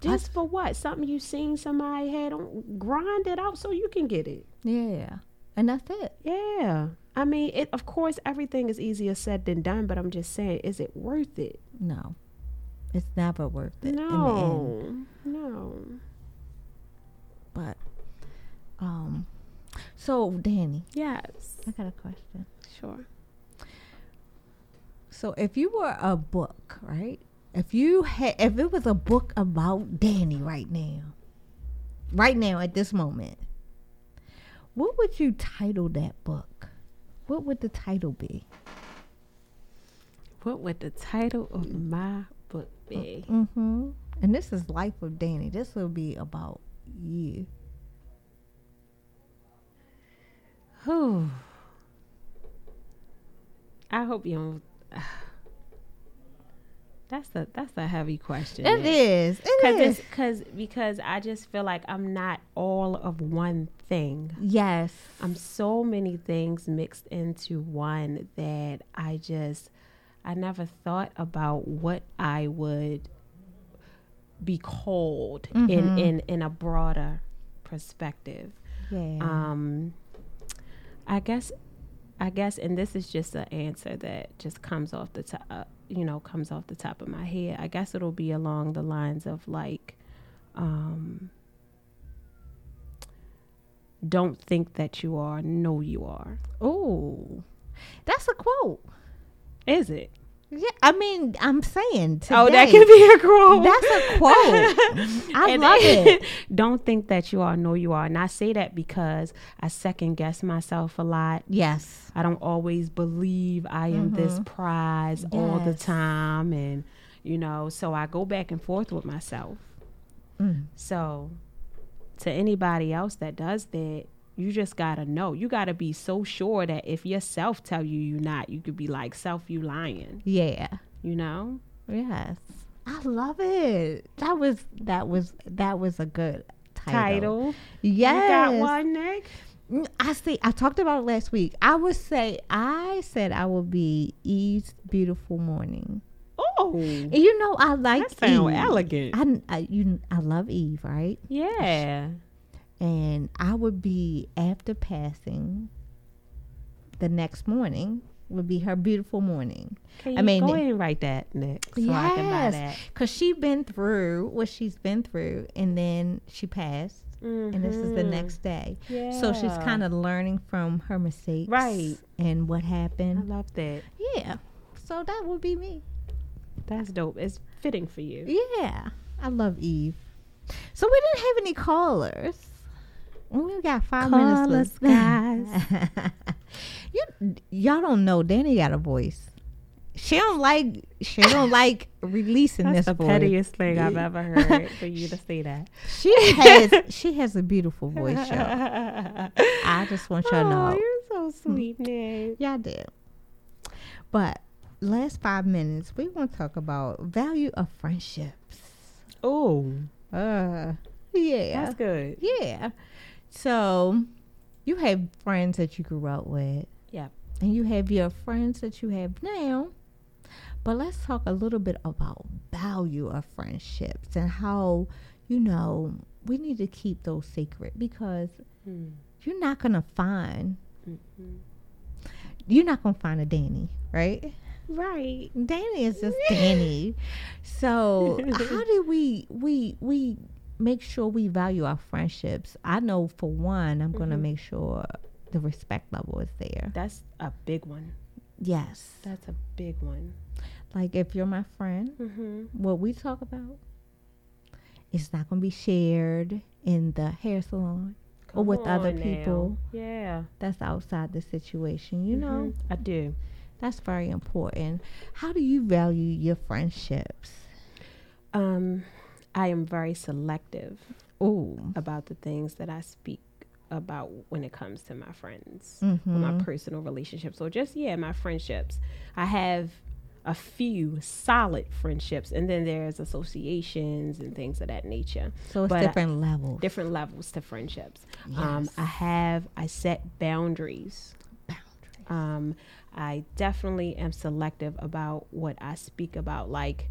Just for what? Something you seen somebody had on grind it out so you can get it. Yeah. And that's it. Yeah. I mean, it of course everything is easier said than done, but I'm just saying, is it worth it? No. It's never worth it. in the end. No. No. But um so Danny, Yes. I got a question. Sure. So if you were a book, right? If you had if it was a book about Danny right now, right now at this moment, what would you title that book? What would the title be? What would the title of my book be? Mm-hmm. And this is Life of Danny. This will be about you. Whew. I hope you don't. That's a that's a heavy question. It is. It Cause is. cause because I just feel like I'm not all of one thing. Yes. I'm so many things mixed into one that I just I never thought about what I would be called in in in a broader perspective. Yeah. Um I guess I guess and this is just an answer that just comes off the top uh, you know comes off the top of my head. I guess it'll be along the lines of like um don't think that you are, know you are. oh, that's a quote. Is it? Yeah. I mean, I'm saying. Today, Oh, that can be a quote. That's a quote. I And- love it. don't think that you are, know you are. And I say that because I second guess myself a lot. Yes. I don't always believe I am this prize all the time. And, you know, so I go back and forth with myself. Mm. So, to anybody else that does that, you just gotta know. You gotta be so sure that if yourself tell you you're not, you could be like, self, you lying. Yeah. You know? Yes. I love it. That was that was that was a good title. Title. Yes. You got one, Nick? Mm, I see. I talked about it last week. I would say I said I would be Eve's beautiful morning. Oh, And you know I like that sound Eve. elegant. I, I you I love Eve, right? yeah. And I would be after passing. The next morning would be her beautiful morning. Can you I mean, go ahead and write that, next so I can buy that. Cause she been through what she's been through, and then she passed, and this is the Mhm. next day. Yeah. So she's kind of learning from her mistakes, Right. And what happened. I love that. Yeah. So that would be me. That's dope. It's fitting for you. Yeah, I love Eve. So we didn't have any callers. We got five Call minutes us, guys. you y'all don't know Danny got a voice. She don't like she don't like releasing That's this the voice. pettiest thing I've ever heard for you to say that. She has she has a beautiful voice, y'all. I just want y'all to oh, know. you're so sweet, Nick. Y'all did. But last five minutes, we want to talk about value of friendships. Oh, Uh, yeah, that's good. yeah. So, you have friends that you grew up with, Yeah. and you have your friends that you have now. But let's talk a little bit about value of friendships and how you know we need to keep those secret because Hmm. you're not gonna find Mhm. you're not gonna find a Danny, right? Right. Danny is just Danny. So how do we we we make sure we value our friendships? I know for one, I'm gonna Mhm. make sure the respect level is there. That's a big one. Yes. That's a big one. Like if you're my friend, Mm-hmm. what we talk about is not gonna be shared in the hair salon or with other people Yeah. that's outside the situation. You know, Mhm. I do. that's very important. How do you value your friendships? Um, I am very selective Oh, about the things that I speak about when it comes to my friends, mm-hmm. or my personal relationships, or just yeah, my friendships. I have a few solid friendships, and then there's associations and things of that nature. So it's But I- different levels. different levels to friendships. Um, I have I set boundaries boundaries. Um, I definitely am selective about what I speak about. Like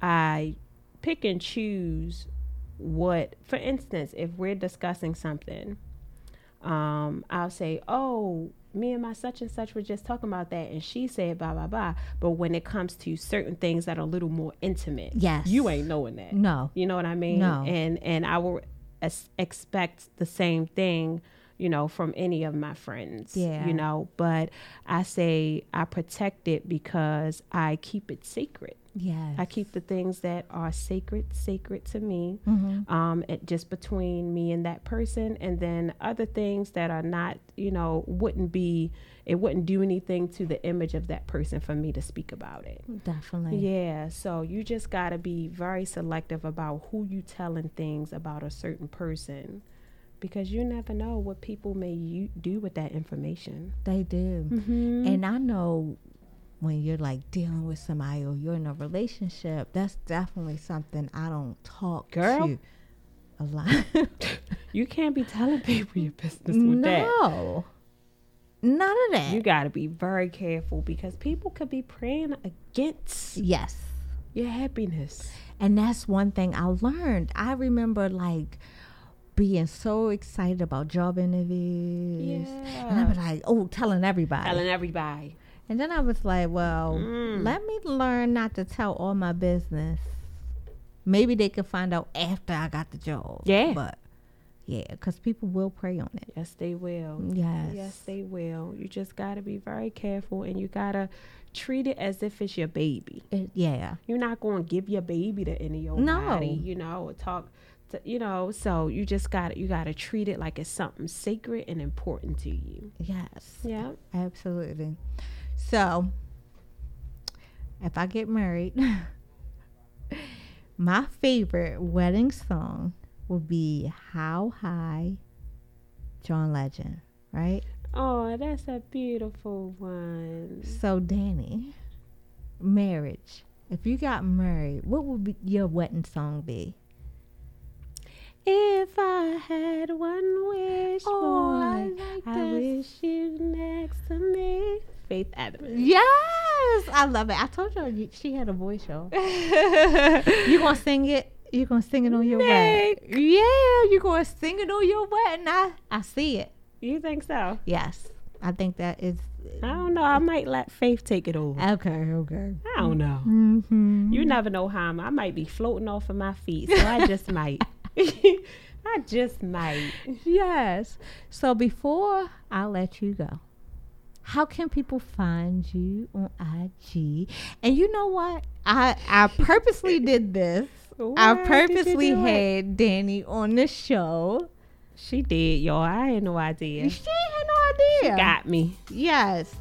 I pick and choose what, for instance, if we're discussing something, um, I'll say, "Oh, me and my such and such were just talking about that," and she said, "Blah blah blah." But when it comes to certain things that are a little more intimate, Yes. you ain't knowing that. No. You know what I mean? No. And and I will es- expect the same thing, you know, from any of my friends. Yeah. You know, but I say I protect it because I keep it sacred. Yes. I keep the things that are sacred, sacred to me, Mm-hmm. um, it just between me and that person, and then other things that are not, you know, wouldn't be, it wouldn't do anything to the image of that person for me to speak about it. Definitely. Yeah, so you just got to be very selective about who you telling things about a certain person because you never know what people may u- do with that information. They do. Mm-hmm. And I know when you're like dealing with somebody or you're in a relationship, that's definitely something I don't talk Girl. to a lot. You can't be telling people your business with that. no. None of that. You got to be very careful because people could be praying against yes. your happiness. And that's one thing I learned. I remember like being so excited about job interviews. And I was like, oh, telling everybody. Telling everybody. And then I was like, well, Mm. let me learn not to tell all my business. Maybe they could find out after I got the job. Yeah. But yeah, because people will prey on it. Yes, they will. Yes. Yes, they will. You just got to be very careful and you got to treat it as if it's your baby. It- yeah. You're not going to give your baby to any old No. body, you know, or talk to, you know, so you just got to you got to treat it like it's something sacred and important to you. Yes. Yeah. Absolutely. So, if I get married, my favorite wedding song would be How High John Legend, right? Oh, that's a beautiful one. So, Danny, marriage. If you got married, what would be your wedding song be? If I had one wish, Oh, I boy, like I wish you next to me. Faith Adams. Yes, I love it. I told you you- she had a voice, y'all. You gonna sing it? You gonna sing it on your wedding? Yeah, you gonna sing it on your wedding? I I see it. You think so? Yes, I think that is I don't know. I might let Faith take it over. okay. Okay. I don't know. Mm-hmm. You never know how I'm. I might be floating off of my feet, so I just might. I just might. Yes. So before I let you go, how can people find you on IG? And you know what? I I purposely did this. I Why you purposely do it? had Danny on the show. She did, y'all. I had no idea. She had no idea. She Got me. Yes.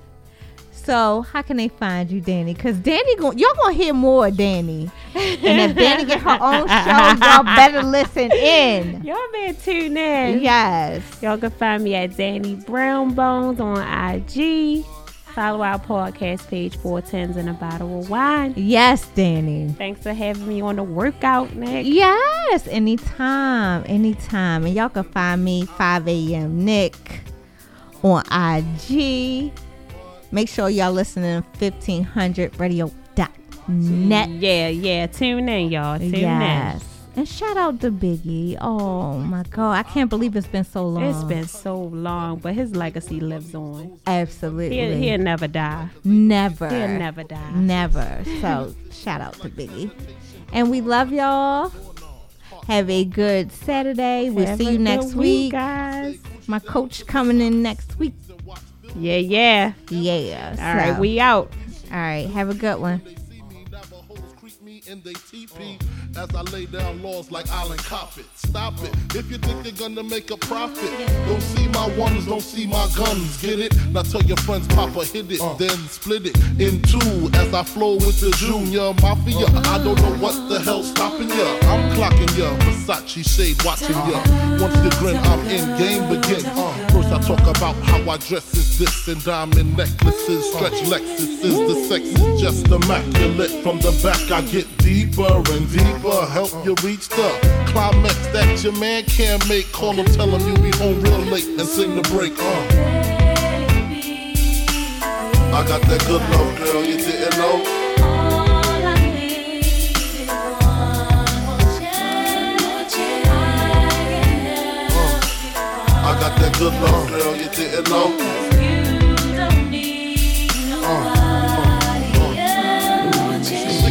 So how can they find you, Danny? Because Danny, gon- y'all gonna hear more of Danny. And if Danny get her own show, y'all better listen in. Y'all been tuned in. Yes. Y'all can find me at Danny Brown Bones on IG. Follow our podcast page, Four Tens and a Bottle of Wine. Yes, Danny. Thanks for having me on the workout, Nick. Yes, anytime, anytime. And y'all can find me 5 a.m. Nick on IG. Make sure y'all listening to 1500radio.net. Yeah, yeah. Tune in, y'all. Tune in. Yes. And shout out to Biggie. Oh my God. I can't believe it's been so long. It's been so long, but his legacy lives on. absolutely He'll, he'll never die. never. He'll never die. Never. So shout out to Biggie. And we love y'all. Have a good Saturday. We'll Have see you next week. guys. My coach coming in next week. Yeah, yeah. Yeah. All right, we out. All right. Have a good one. They teepee as I lay down laws like Island Coppet. Stop it. If you think you're gonna make a profit, don't see my ones, don't see my guns. Get it? Now tell your friends, Papa hit it, then split it in two as I flow with the Junior Mafia. I don't know what the hell's stopping ya. I'm clocking ya. Versace shade watching ya. Once you grin, I'm in, game begin. Uh, first I talk about how I dress is this and diamond necklaces. Stretch Lexus is the sex is just immaculate. From the back I get deeper and deeper. Help you reach the climax that your man can't make. Call him, tell him you be home real late and sing the break. Uh. I got that good love, girl, you didn't know. I got that good love, girl, you didn't know.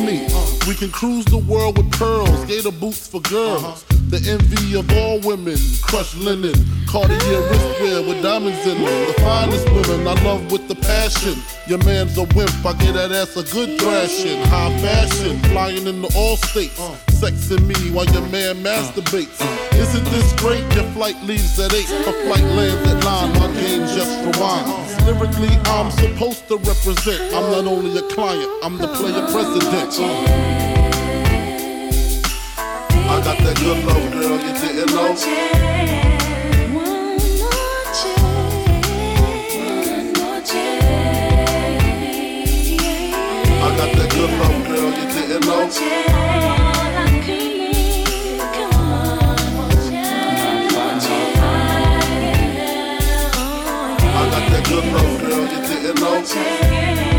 Me? We can cruise the world with pearls, gator boots for girls. The envy of all women, crushed linen, Cartier wristwear with diamonds in them. The finest women I love with the passion. Your man's a wimp, I get that ass a good thrashing. High fashion, flying into all states. Sexing me while your man masturbates. Isn't this great? Your flight leaves at 8, a flight lands at 9. My game just rewinds. Lyrically, I'm supposed to represent. I'm not only a client, I'm the player president. I got that good love, girl, you didn't know. I got that good love, girl, you didn't know. I